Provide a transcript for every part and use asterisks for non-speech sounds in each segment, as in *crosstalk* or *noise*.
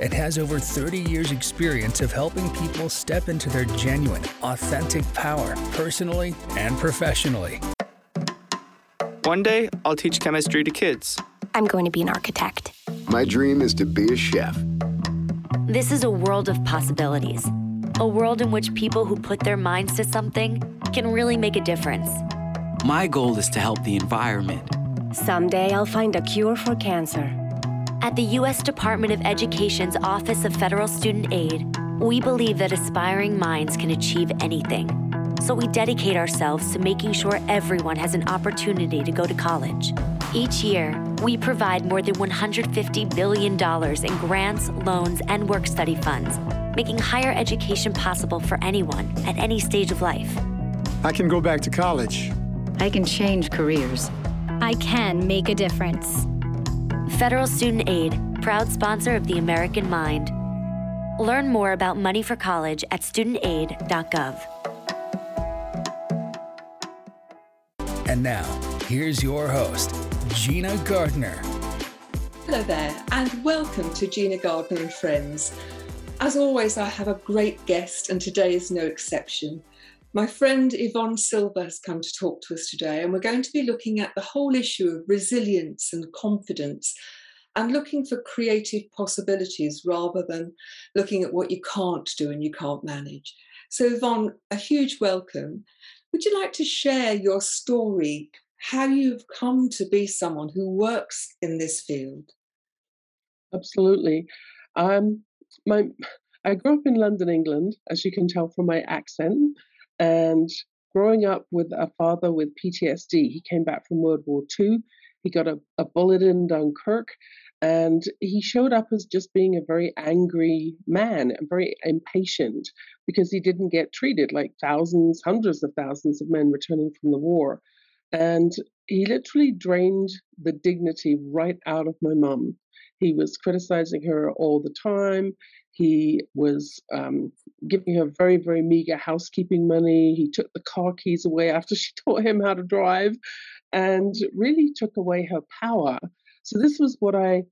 and has over 30 years' experience of helping people step into their genuine, authentic power, personally and professionally. One day, I'll teach chemistry to kids. I'm going to be an architect. My dream is to be a chef. This is a world of possibilities a world in which people who put their minds to something can really make a difference. My goal is to help the environment. Someday I'll find a cure for cancer. At the U.S. Department of Education's Office of Federal Student Aid, we believe that aspiring minds can achieve anything. So we dedicate ourselves to making sure everyone has an opportunity to go to college. Each year, we provide more than $150 billion in grants, loans, and work study funds making higher education possible for anyone at any stage of life. I can go back to college. I can change careers. I can make a difference. Federal Student Aid, proud sponsor of the American Mind. Learn more about money for college at studentaid.gov. And now, here's your host, Gina Gardner. Hello there, and welcome to Gina Gardner and Friends as always, I have a great guest, and today is no exception. My friend Yvonne Silver has come to talk to us today, and we're going to be looking at the whole issue of resilience and confidence and looking for creative possibilities rather than looking at what you can't do and you can't manage. So, Yvonne, a huge welcome. Would you like to share your story, how you've come to be someone who works in this field? Absolutely. Um, my I grew up in London, England, as you can tell from my accent, and growing up with a father with PTSD. He came back from World War II. He got a, a bullet in Dunkirk, and he showed up as just being a very angry man and very impatient because he didn't get treated like thousands, hundreds of thousands of men returning from the war. And he literally drained the dignity right out of my mum. He was criticizing her all the time. He was um, giving her very, very meager housekeeping money. He took the car keys away after *laughs* she taught him how to drive and really took away her power. So, this was what I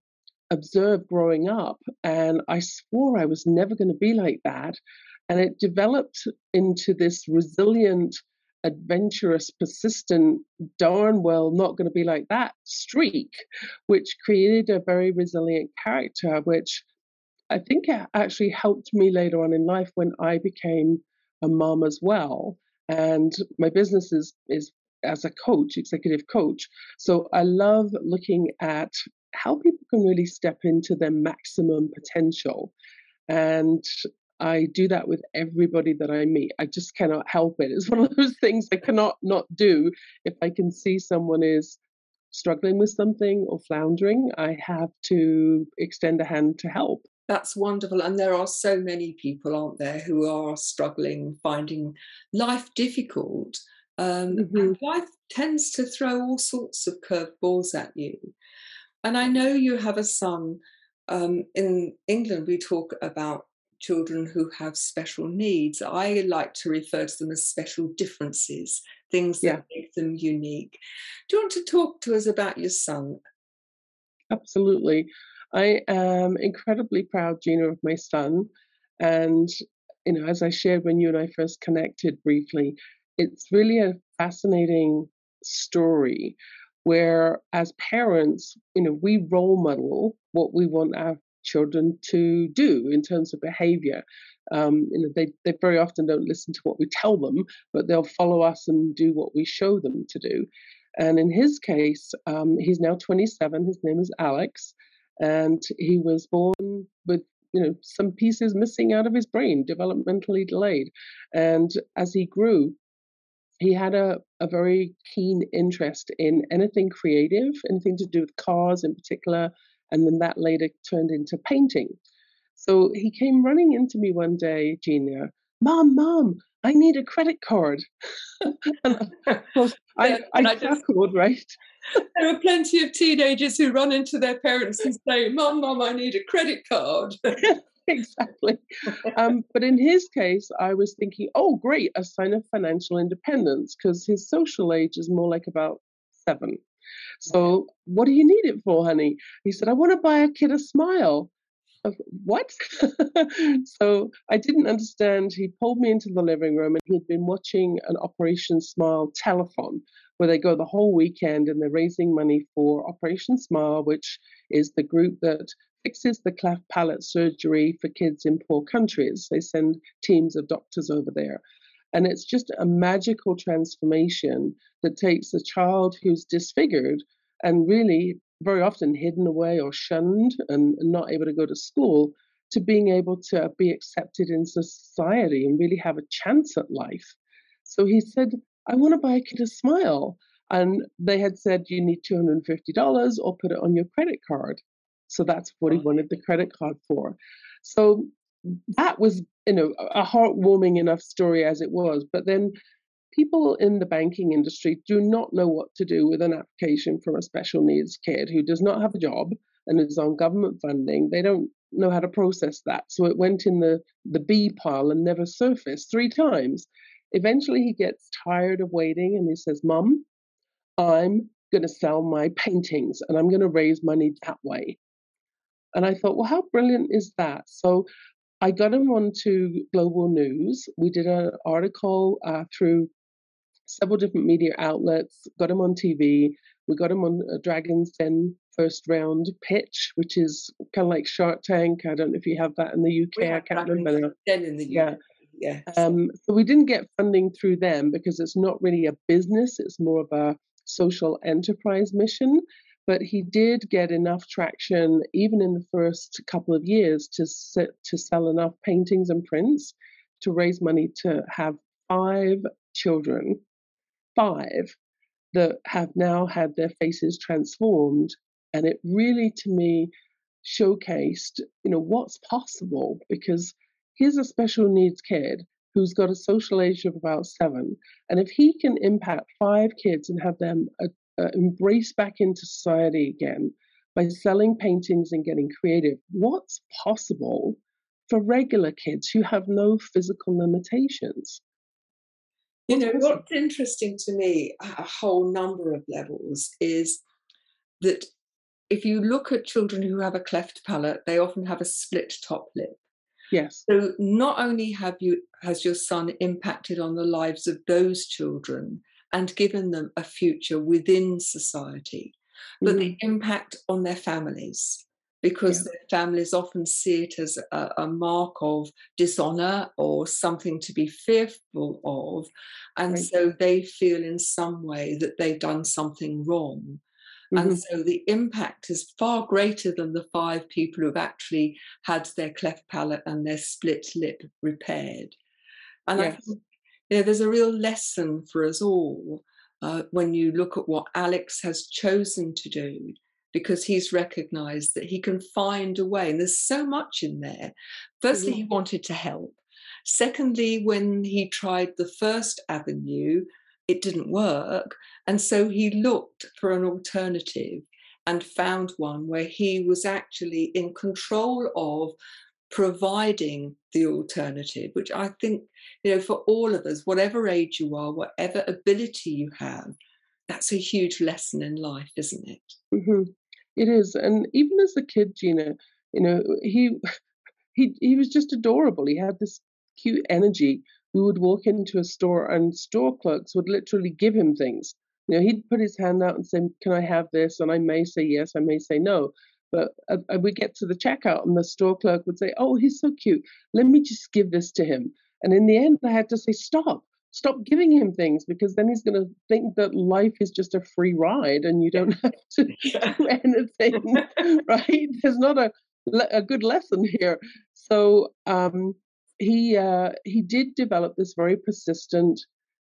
observed growing up. And I swore I was never going to be like that. And it developed into this resilient, adventurous, persistent, darn well not going to be like that streak, which created a very resilient character, which I think it actually helped me later on in life when I became a mom as well. And my business is, is as a coach, executive coach. So I love looking at how people can really step into their maximum potential. And I do that with everybody that I meet. I just cannot help it. It's *laughs* one of those things I cannot not do. If I can see someone is struggling with something or floundering, I have to extend a hand to help. That's wonderful. And there are so many people, aren't there, who are struggling, finding life difficult. Um, mm-hmm. And life tends to throw all sorts of curveballs at you. And I know you have a son. Um, in England, we talk about children who have special needs. I like to refer to them as special differences, things that yeah. make them unique. Do you want to talk to us about your son? Absolutely. I am incredibly proud, Gina, of my son. And, you know, as I shared when you and I first connected briefly, it's really a fascinating story where, as parents, you know, we role model what we want our children to do in terms of behavior. Um, you know, they, they very often don't listen to what we tell them, but they'll follow us and do what we show them to do. And in his case, um, he's now 27. His name is Alex and he was born with you know some pieces missing out of his brain developmentally delayed. And as he grew he had a, a very keen interest in anything creative anything to do with cars in particular and then that later turned into painting. So he came running into me one day gina Mom, Mom, I need a credit card. *laughs* and I, *laughs* I, I just, right? there are plenty of teenagers who run into their parents and say, Mom, Mom, I need a credit card. *laughs* exactly. Um, but in his case, I was thinking, oh, great, a sign of financial independence, because his social age is more like about seven. So, what do you need it for, honey? He said, I want to buy a kid a smile. What? *laughs* so I didn't understand. He pulled me into the living room and he'd been watching an Operation Smile telethon where they go the whole weekend and they're raising money for Operation Smile, which is the group that fixes the cleft palate surgery for kids in poor countries. They send teams of doctors over there. And it's just a magical transformation that takes a child who's disfigured and really very often hidden away or shunned and, and not able to go to school to being able to uh, be accepted in society and really have a chance at life. So he said, I want to buy a kid a smile. And they had said, you need $250 or put it on your credit card. So that's what he oh. wanted the credit card for. So that was, you know, a heartwarming enough story as it was. But then people in the banking industry do not know what to do with an application from a special needs kid who does not have a job and is on government funding. They don't know how to process that. So it went in the, the B pile and never surfaced three times. Eventually, he gets tired of waiting and he says, Mom, I'm going to sell my paintings and I'm going to raise money that way. And I thought, well, how brilliant is that? So I got him onto Global News. We did an article uh, through several different media outlets, got him on TV. We got him on a Dragon's Den first round pitch, which is kind of like Shark Tank. I don't know if you have that in the UK. I can't Dragon's remember. Den in the UK. Yeah. Yeah. Um, so we didn't get funding through them because it's not really a business, it's more of a social enterprise mission. But he did get enough traction, even in the first couple of years, to sit, to sell enough paintings and prints to raise money to have five children, five that have now had their faces transformed. And it really, to me, showcased, you know, what's possible because here's a special needs kid who's got a social age of about seven. And if he can impact five kids and have them uh, uh, embrace back into society again by selling paintings and getting creative, what's possible for regular kids who have no physical limitations? You know, what's interesting to me a whole number of levels is that if you look at children who have a cleft palate, they often have a split top lip. Yes. So not only have you has your son impacted on the lives of those children and given them a future within society, but mm-hmm. the impact on their families because yeah. their families often see it as a, a, mark of dishonor or something to be fearful of. And right. so they feel in some way that they've done something wrong. Mm-hmm. And so the impact is far greater than the five people who've actually had their cleft palate and their split lip repaired. And yes. I think you know, there's a real lesson for us all uh, when you look at what Alex has chosen to do, because he's recognized that he can find a way. And there's so much in there. Firstly, he wanted to help. Secondly, when he tried the first avenue, it didn't work. And so he looked for an alternative and found one where he was actually in control of providing the alternative, which I think, you know, for all of us, whatever age you are, whatever ability you have, that's a huge lesson in life, isn't it? Mm-hmm. It is. And even as a kid, Gina, you know, he he he was just adorable. He had this cute energy we would walk into a store and store clerks would literally give him things. You know, he'd put his hand out and say, Can I have this? And I may say yes, I may say no. But uh, uh we get to the checkout and the store clerk would say, Oh, he's so cute. Let me just give this to him. And in the end, I had to say, Stop, stop giving him things because then he's going to think that life is just a free ride and you don't *laughs* have to *laughs* do anything, *laughs* right? There's not a, a good lesson here. So, um, he uh, he did develop this very persistent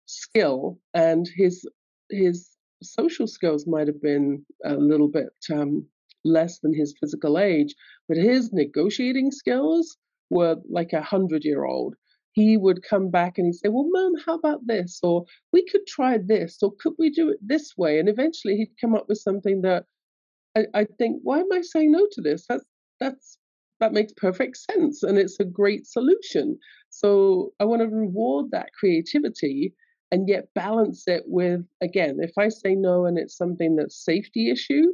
skill, and his his social skills might have been a little bit um, less than his physical age, but his negotiating skills were like a hundred year old. He would come back and he'd say, Well, mom, how about this? Or we could try this, or could we do it this way? And eventually he'd come up with something that I, I think, why am I saying no to this? That's that's that makes perfect sense and it's a great solution. So I want to reward that creativity and yet balance it with again, if I say no and it's something that's safety issue,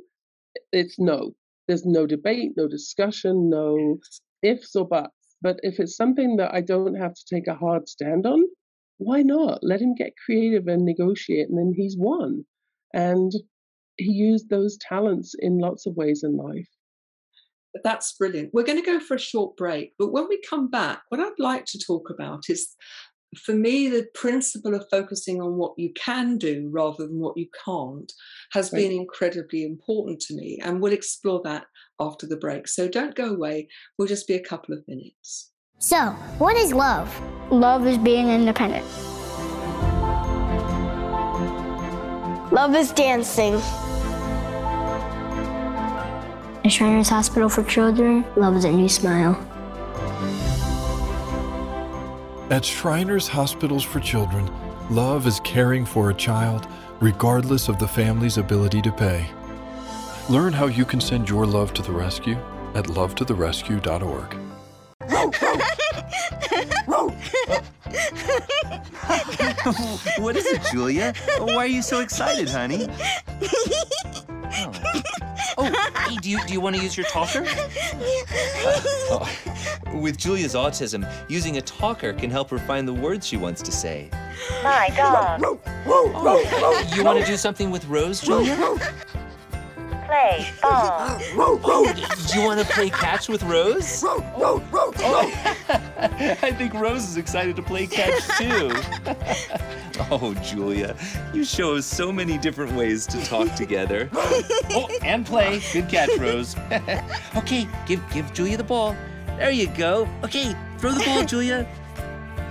it's no. There's no debate, no discussion, no ifs or buts. But if it's something that I don't have to take a hard stand on, why not? Let him get creative and negotiate, and then he's won. And he used those talents in lots of ways in life. That's brilliant. We're going to go for a short break, but when we come back, what I'd like to talk about is for me, the principle of focusing on what you can do rather than what you can't has right. been incredibly important to me. And we'll explore that after the break. So don't go away. We'll just be a couple of minutes. So, what is love? Love is being independent. Love is dancing. At Shriners Hospital for Children, love is a new smile. At Shriners Hospitals for Children, love is caring for a child regardless of the family's ability to pay. Learn how you can send your love to the rescue at lovetotherescue.org. what is it, Julia? Why are you so excited, honey? Oh, oh hey, do you, do you want to use your talker? oh, with Julia's autism, using a talker can help her find the words she wants to say. My dog. Oh, you want to do something with Rose, Julia? Play ball. Oh, do you want to play catch with Rose? Oh, *laughs* I think Rose is excited to play catch too. *laughs* oh, Julia, you show us so many different ways to talk together. *laughs* oh, and play. Good catch, Rose. okay, give give Julia the ball. There you go. Okay, throw the ball, Julia.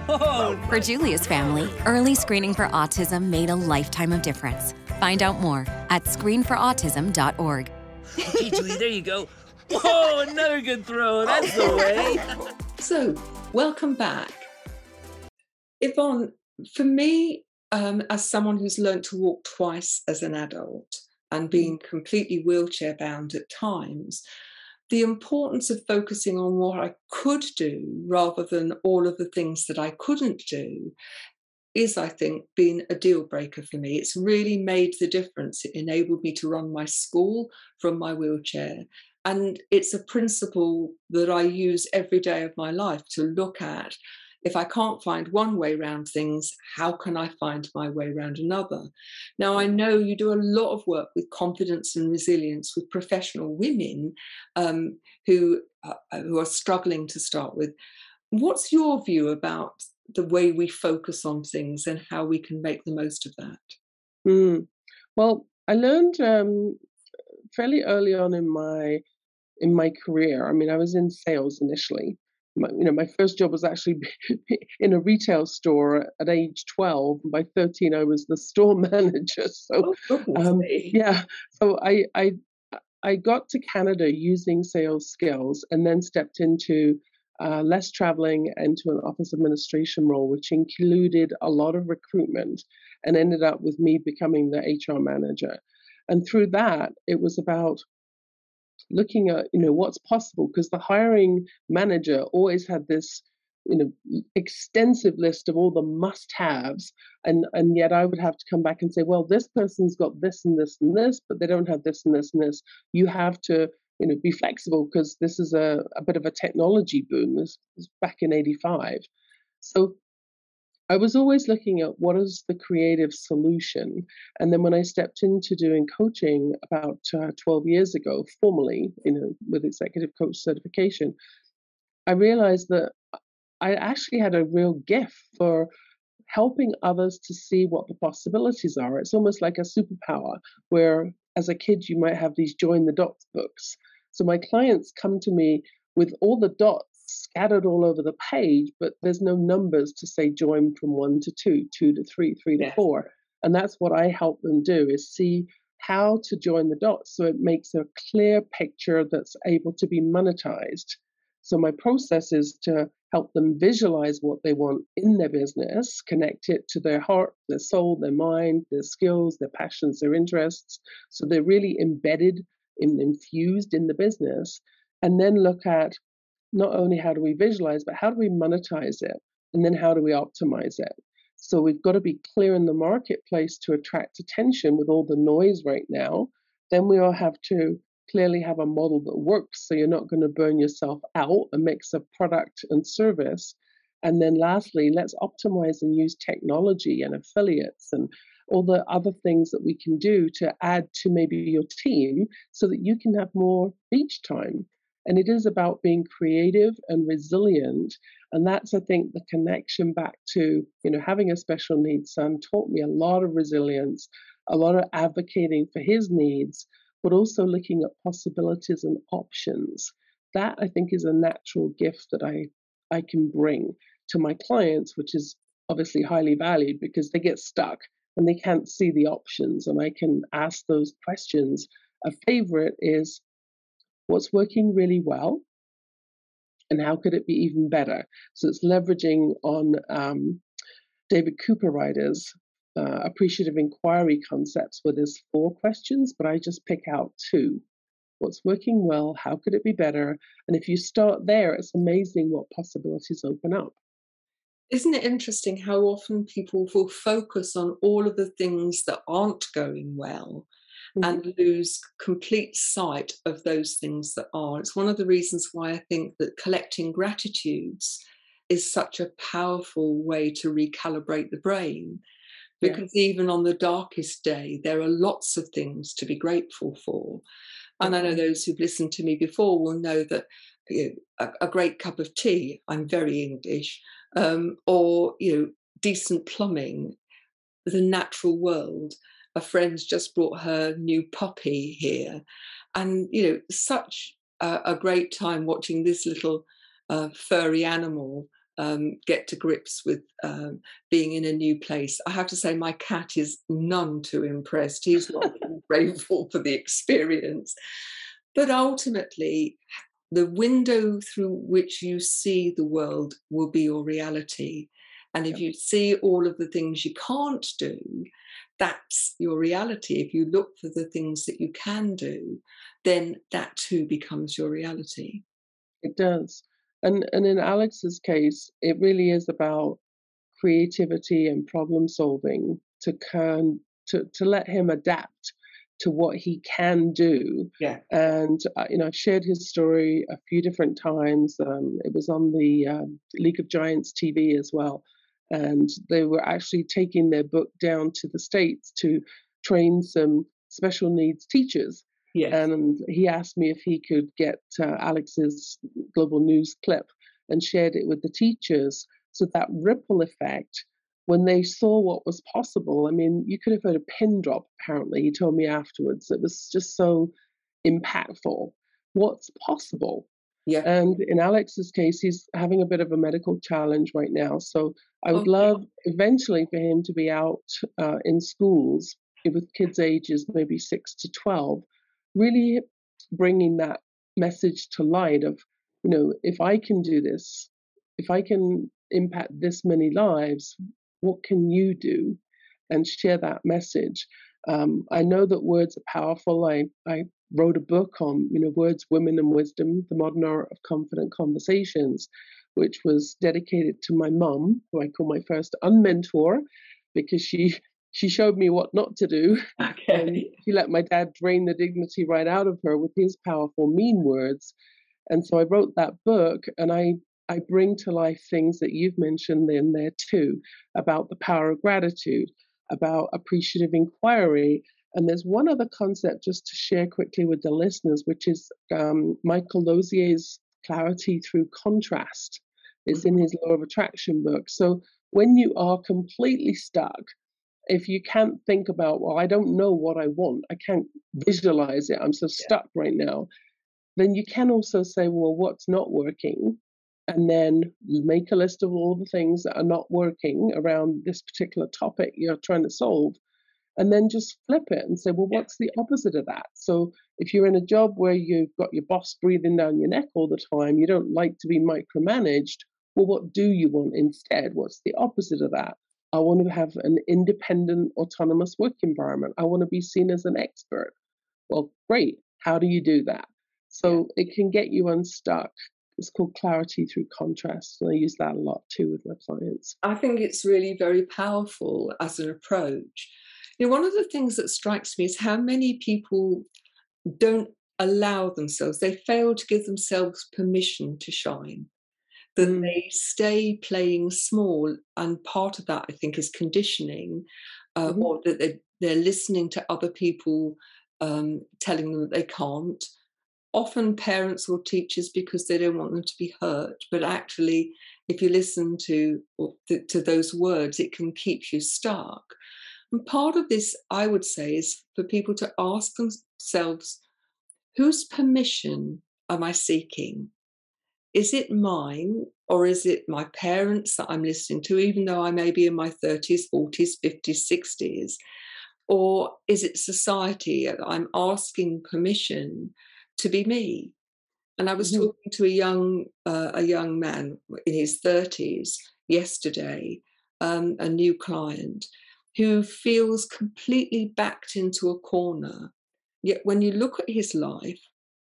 Oh, for Julia's family, early screening for autism made a lifetime of difference. Find out more at screenforautism.org. Okay, Julia, there you go. Whoa, another good throw. That's the way. *laughs* So, welcome back. Yvonne, for me, um, as someone who's learned to walk twice as an adult and being completely wheelchair bound at times, the importance of focusing on what I could do rather than all of the things that I couldn't do is, I think, been a deal breaker for me. It's really made the difference. It enabled me to run my school from my wheelchair. And it's a principle that I use every day of my life to look at if I can't find one way around things, how can I find my way around another? Now, I know you do a lot of work with confidence and resilience with professional women um, who, uh, who are struggling to start with. What's your view about the way we focus on things and how we can make the most of that? Mm. Well, I learned um, fairly early on in my in my career. I mean, I was in sales initially, my, you know, my first job was actually *laughs* in a retail store at age 12. By 13, I was the store *laughs* manager. So, oh, um, yeah, so I, I, I got to Canada using sales skills and then stepped into uh, less traveling into an office administration role, which included a lot of recruitment and ended up with me becoming the HR manager. And through that, it was about looking at you know what's possible because the hiring manager always had this you know extensive list of all the must haves and and yet i would have to come back and say well this person's got this and this and this but they don't have this and this and this you have to you know be flexible because this is a, a bit of a technology boom this was back in 85 so I was always looking at what is the creative solution. And then when I stepped into doing coaching about uh, 12 years ago, formally, you know, with executive coach certification, I realized that I actually had a real gift for helping others to see what the possibilities are. It's almost like a superpower where as a kid you might have these join the dots books. So my clients come to me with all the dots scattered all over the page, but there's no numbers to say join from one to two, two to three, three to four. And that's what I help them do is see how to join the dots so it makes a clear picture that's able to be monetized. So my process is to help them visualize what they want in their business, connect it to their heart, their soul, their mind, their skills, their passions, their interests. So they're really embedded and infused in the business. And then look at not only how do we visualize, but how do we monetize it? And then how do we optimize it? So we've got to be clear in the marketplace to attract attention with all the noise right now. Then we all have to clearly have a model that works so you're not going to burn yourself out, a mix of product and service. And then lastly, let's optimize and use technology and affiliates and all the other things that we can do to add to maybe your team so that you can have more beach time. And it is about being creative and resilient. And that's, I think, the connection back to, you know, having a special needs son taught me a lot of resilience, a lot of advocating for his needs, but also looking at possibilities and options. That I think is a natural gift that I, I can bring to my clients, which is obviously highly valued because they get stuck and they can't see the options. And I can ask those questions. A favorite is what's working really well and how could it be even better? So it's leveraging on um, David Cooperrider's uh, appreciative inquiry concepts where there's four questions, but I just pick out two. What's working well? How could it be better? And if you start there, it's amazing what possibilities open up. Isn't it interesting how often people will focus on all of the things that aren't going well mm-hmm. and lose complete sight of those things that are? It's one of the reasons why I think that collecting gratitudes is such a powerful way to recalibrate the brain because yeah. even on the darkest day, there are lots of things to be grateful for. And I know those who've listened to me before will know that you know, a, a, great cup of tea, I'm very English, um, or you know, decent plumbing, the natural world. A friend's just brought her new puppy here, and you know, such a, a great time watching this little uh, furry animal um, get to grips with um, being in a new place. I have to say, my cat is none too impressed. He's not *laughs* grateful for the experience. But ultimately, the window through which you see the world will be your reality. And if you see all of the things you can't do, that's your reality. If you look for the things that you can do, then that too becomes your reality. It does. And and in Alex's case, it really is about creativity and problem solving to can to to let him adapt to what he can do. Yeah. And uh, you know, I've shared his story a few different times. Um, it was on the um, League of Giants TV as well, and they were actually taking their book down to the states to train some special needs teachers Yes. And he asked me if he could get uh, Alex's global news clip and shared it with the teachers. So that ripple effect, when they saw what was possible, I mean, you could have heard a pin drop, apparently. He told me afterwards. It was just so impactful. What's possible? Yeah. And in Alex's case, he's having a bit of a medical challenge right now. So I would oh, love eventually for him to be out uh, in schools with kids ages maybe six to 12 really bringing that message to light of, you know, if I can do this, if I can impact this many lives, what can you do? And share that message. Um, I know that words are powerful. I, I wrote a book on, you know, words, women, and wisdom, the modern art of confident conversations, which was dedicated to my mum, who I call my first unmentor, because she she showed me what not to do. Okay. she let my dad drain the dignity right out of her with his powerful, mean words. And so I wrote that book and I, I bring to life things that you've mentioned in there too about the power of gratitude, about appreciative inquiry. And there's one other concept just to share quickly with the listeners, which is um, Michael Losier's clarity through contrast. It's in his law of attraction book. So when you are completely stuck, if you can't think about, well, I don't know what I want, I can't visualize it, I'm so stuck yeah. right now, then you can also say, well, what's not working? And then make a list of all the things that are not working around this particular topic you're trying to solve. and then just flip it and say, well, what's the opposite of that? So if you're in a job where you've got your boss breathing down your neck all the time, you don't like to be micromanaged, well, what do you want instead? What's the opposite of that? I want to have an independent, autonomous work environment. I want to be seen as an expert. Well, great. How do you do that? So it can get you unstuck. It's called clarity through contrast. And I use that a lot too with my clients. I think it's really very powerful as an approach. You know, one of the things that strikes me is how many people don't allow themselves, they fail to give themselves permission to shine. That mm. they stay playing small, and part of that, I think, is conditioning, uh, mm-hmm. or that they're, they're listening to other people um, telling them that they can't. Often parents or teachers because they don't want them to be hurt, but actually, if you listen to to those words, it can keep you stuck. And part of this, I would say, is for people to ask themselves, whose permission am I seeking? Is it mine or is it my parents that I'm listening to, even though I may be in my 30s, 40s, 50s, 60s? Or is it society? I'm asking permission to be me. And I was mm-hmm. talking to a young uh, a young man in his 30s yesterday, um, a new client, who feels completely backed into a corner. Yet when you look at his life,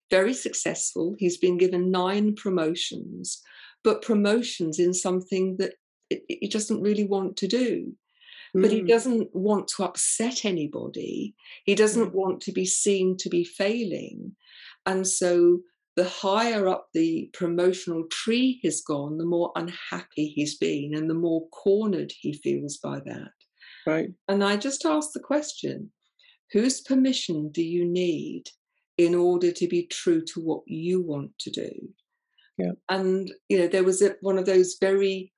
very successful, he's been given nine promotions, but promotions in something that he doesn't really want to do but he mm. doesn't want to upset anybody. He doesn't mm. want to be seen to be failing. And so the higher up the promotional tree he's gone, the more unhappy he's been and the more cornered he feels by that. Right. And I just asked the question whose permission do you need in order to be true to what you want to do? Yeah. And, you know, there was a, one of those very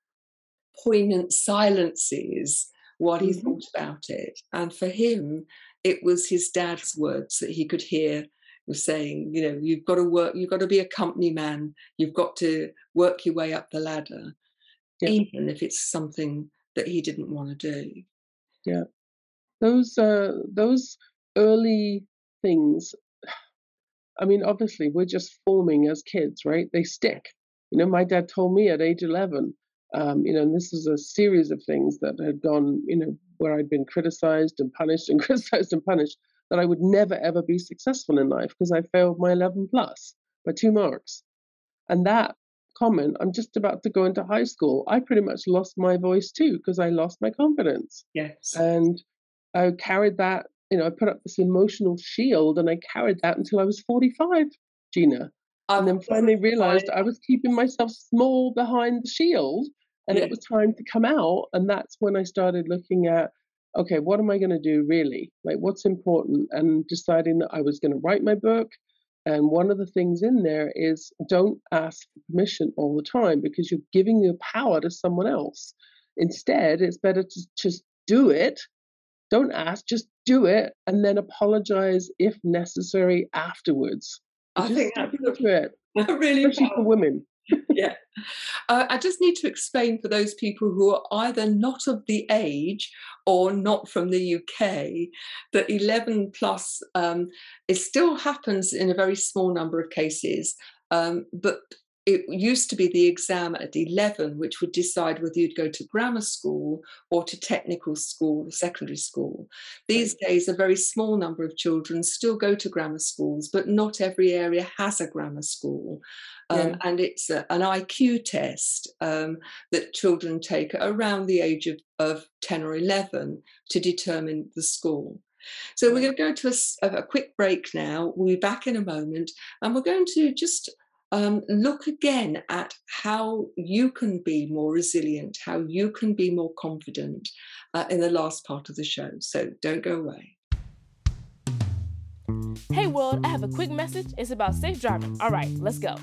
poignant silences what he mm-hmm. thought about it. And for him, it was his dad's words that he could hear was saying, you know, you've got to work, you've got to be a company man, you've got to work your way up the ladder, yeah. even if it's something that he didn't want to do. Yeah. Those uh those early things I mean, obviously, we're just forming as kids, right? They stick. You know, my dad told me at age 11, um, you know, and this is a series of things that had gone, you know, where I'd been criticized and punished and *laughs* criticized and punished, that I would never ever be successful in life because I failed my 11 plus by two marks. And that comment, I'm just about to go into high school, I pretty much lost my voice too because I lost my confidence. Yes. And I carried that, you know, I put up this emotional shield and I carried that until I was 45, Gina. And then finally realized I was keeping myself small behind the shield and yeah. it was time to come out and that's when i started looking at okay what am i going to do really? Like what's important? and deciding that i was going to write my book and one of the things in there is don't ask for permission all the time because you're giving your power to someone else. Instead it's better to just do it. Don't ask just do it and then apologize if necessary afterwards. I just think that's it. *laughs* really especially for women *laughs* yeah. Uh, I just need to explain for those people who are either not of the age or not from the UK that 11 plus um, it still happens in a very small number of cases, um, but it used to be the exam at 11, which would decide whether you'd go to grammar school or to technical school or secondary school. These days, a very small number of children still go to grammar schools, but not every area has a grammar school. Um, yeah. And it's a, an IQ test um, that children take around the age of, of 10 or 11 to determine the school. So we're going to go to a, a, quick break now. We'll be back in a moment, and we're going to just um, look again at how you can be more resilient, how you can be more confident uh, in the last part of the show. So don't go away. Hey world, I have a quick message. It's about safe driving. All right, let's go.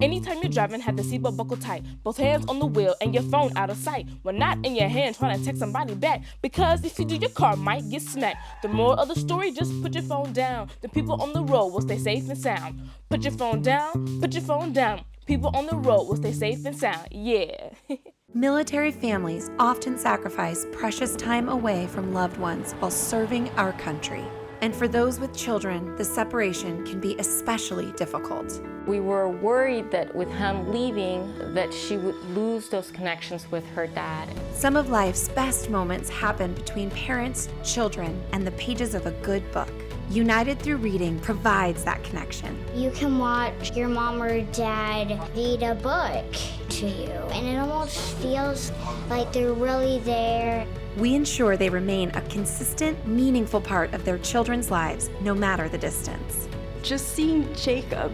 Anytime you're driving, have the seatbelt buckle tight, both hands on the wheel, and your phone out of sight. When not in your hand, trying to text somebody back. Because if you do, your car might get smacked. The moral of the story, just put your phone down. The people on the road will stay safe and sound. Put your phone down, put your phone down. People on the road will stay safe and sound. Yeah. *laughs* Military families often sacrifice precious time away from loved ones while serving our country. And for those with children, the separation can be especially difficult. We were worried that with him leaving that she would lose those connections with her dad. Some of life's best moments happen between parents, children, and the pages of a good book. United Through Reading provides that connection. You can watch your mom or dad read a book to you, and it almost feels like they're really there. We ensure they remain a consistent, meaningful part of their children's lives, no matter the distance. Just seeing Jacob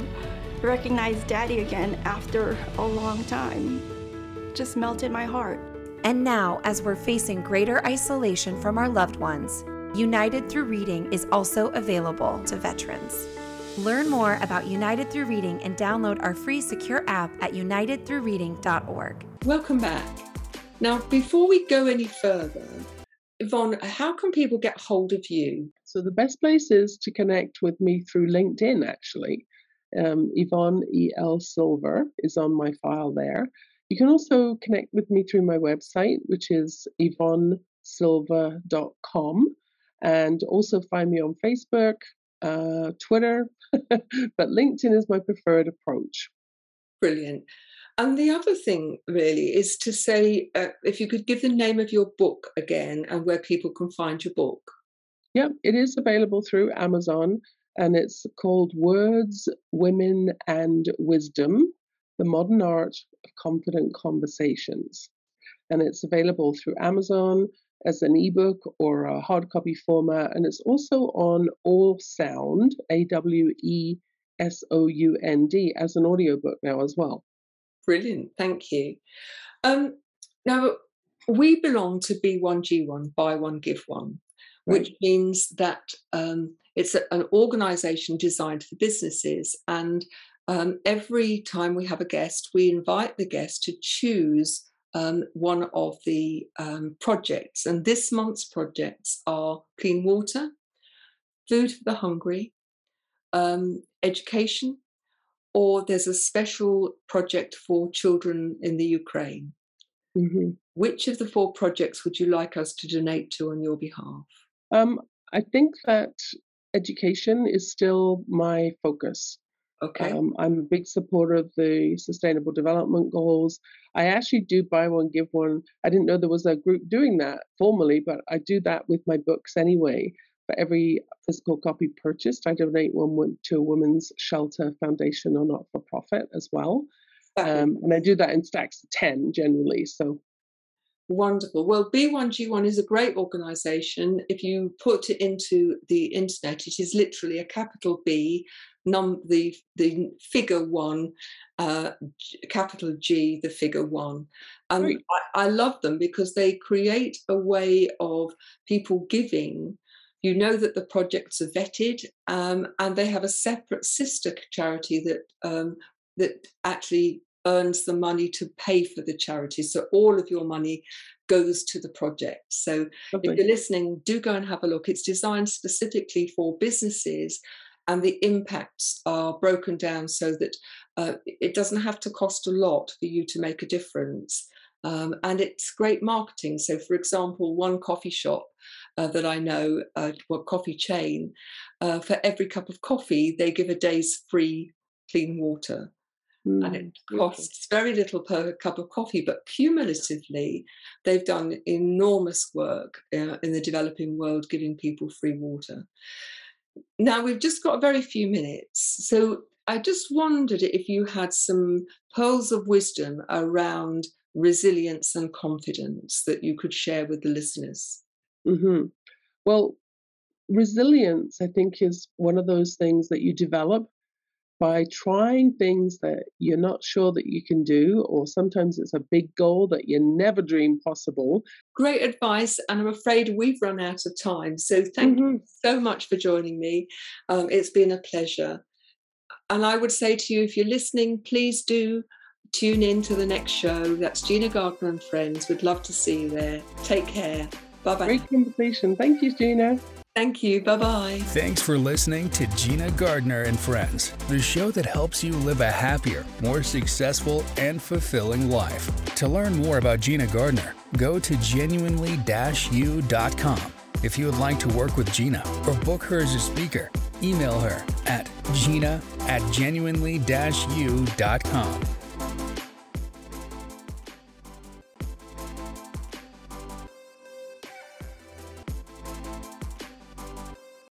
recognize daddy again after a long time just melted my heart. And now, as we're facing greater isolation from our loved ones, United Through Reading is also available to veterans. Learn more about United Through Reading and download our free secure app at unitedthroughreading.org. Welcome back. Now, before we go any further, Yvonne, how can people get hold of you? So, the best place is to connect with me through LinkedIn, actually. Um, Yvonne E.L. Silver is on my file there. You can also connect with me through my website, which is yvonnesilver.com and also find me on Facebook, uh, Twitter, *laughs* but LinkedIn is my preferred approach. Brilliant. And the other thing, really, is to say uh, if you could give the name of your book again and where people can find your book. Yep, it is available through Amazon and it's called Words, Women, and Wisdom The Modern Art of Confident Conversations. And it's available through Amazon, as an ebook or a hard copy format, and it's also on Awesound, A W E S O U N D, as an audiobook now as well. Brilliant, thank you. Um, now, we belong to B1G1, Buy One, Give One, right. which means that um, it's an organization designed for businesses. And um, every time we have a guest, we invite the guest to choose um, one of the um, projects. And this month's projects are clean water, food for the hungry, um, education, or there's a special project for children in the Ukraine. Mm-hmm. Which of the four projects would you like us to donate to on your behalf? Um, I think that education is still my focus. Okay. Um, I'm a big supporter of the Sustainable Development Goals. I actually do buy one, give one. I didn't know there was a group doing that formally, but I do that with my books anyway. For every physical copy purchased, I donate one to a women's shelter foundation or not for profit as well. Um, and I do that in stacks of 10 generally. So Wonderful. Well, B1G1 is a great organization. If you put it into the internet, it is literally a capital B, num the the figure one, uh, capital G, the figure one. And um, I, I love them because they create a way of people giving. You know that the projects are vetted, um, and they have a separate sister charity that um, that actually earns the money to pay for the charity. So all of your money goes to the project. So okay. if you're listening, do go and have a look. It's designed specifically for businesses, and the impacts are broken down so that uh, it doesn't have to cost a lot for you to make a difference. Um, and it's great marketing. So, for example, one coffee shop uh, that I know, uh, well, coffee chain, uh, for every cup of coffee, they give a day's free clean water. Mm, and it costs very little per cup of coffee, but cumulatively, they've done enormous work uh, in the developing world giving people free water. Now, we've just got very few minutes, so I just wondered if you had some pearls of wisdom around resilience and confidence that you could share with the listeners. Mm-hmm. Well, resilience, I think, is one of those things that you develop by trying things that you're not sure that you can do, or sometimes it's a big goal that you never dreamed possible. Great advice, and I'm afraid we've run out of time. So thank mm-hmm. you so much for joining me. Um, it's been a pleasure. And I would say to you, if you're listening, please do tune in to the next show. That's Gina Gardner and Friends. We'd love to see you there. Take care. Bye bye. Great conversation. Thank you, Gina. Thank you. Bye bye. Thanks for listening to Gina Gardner and Friends, the show that helps you live a happier, more successful, and fulfilling life. To learn more about Gina Gardner, go to genuinely-u.com. If you would like to work with Gina or book her as a speaker, email her at gina at genuinely-u.com.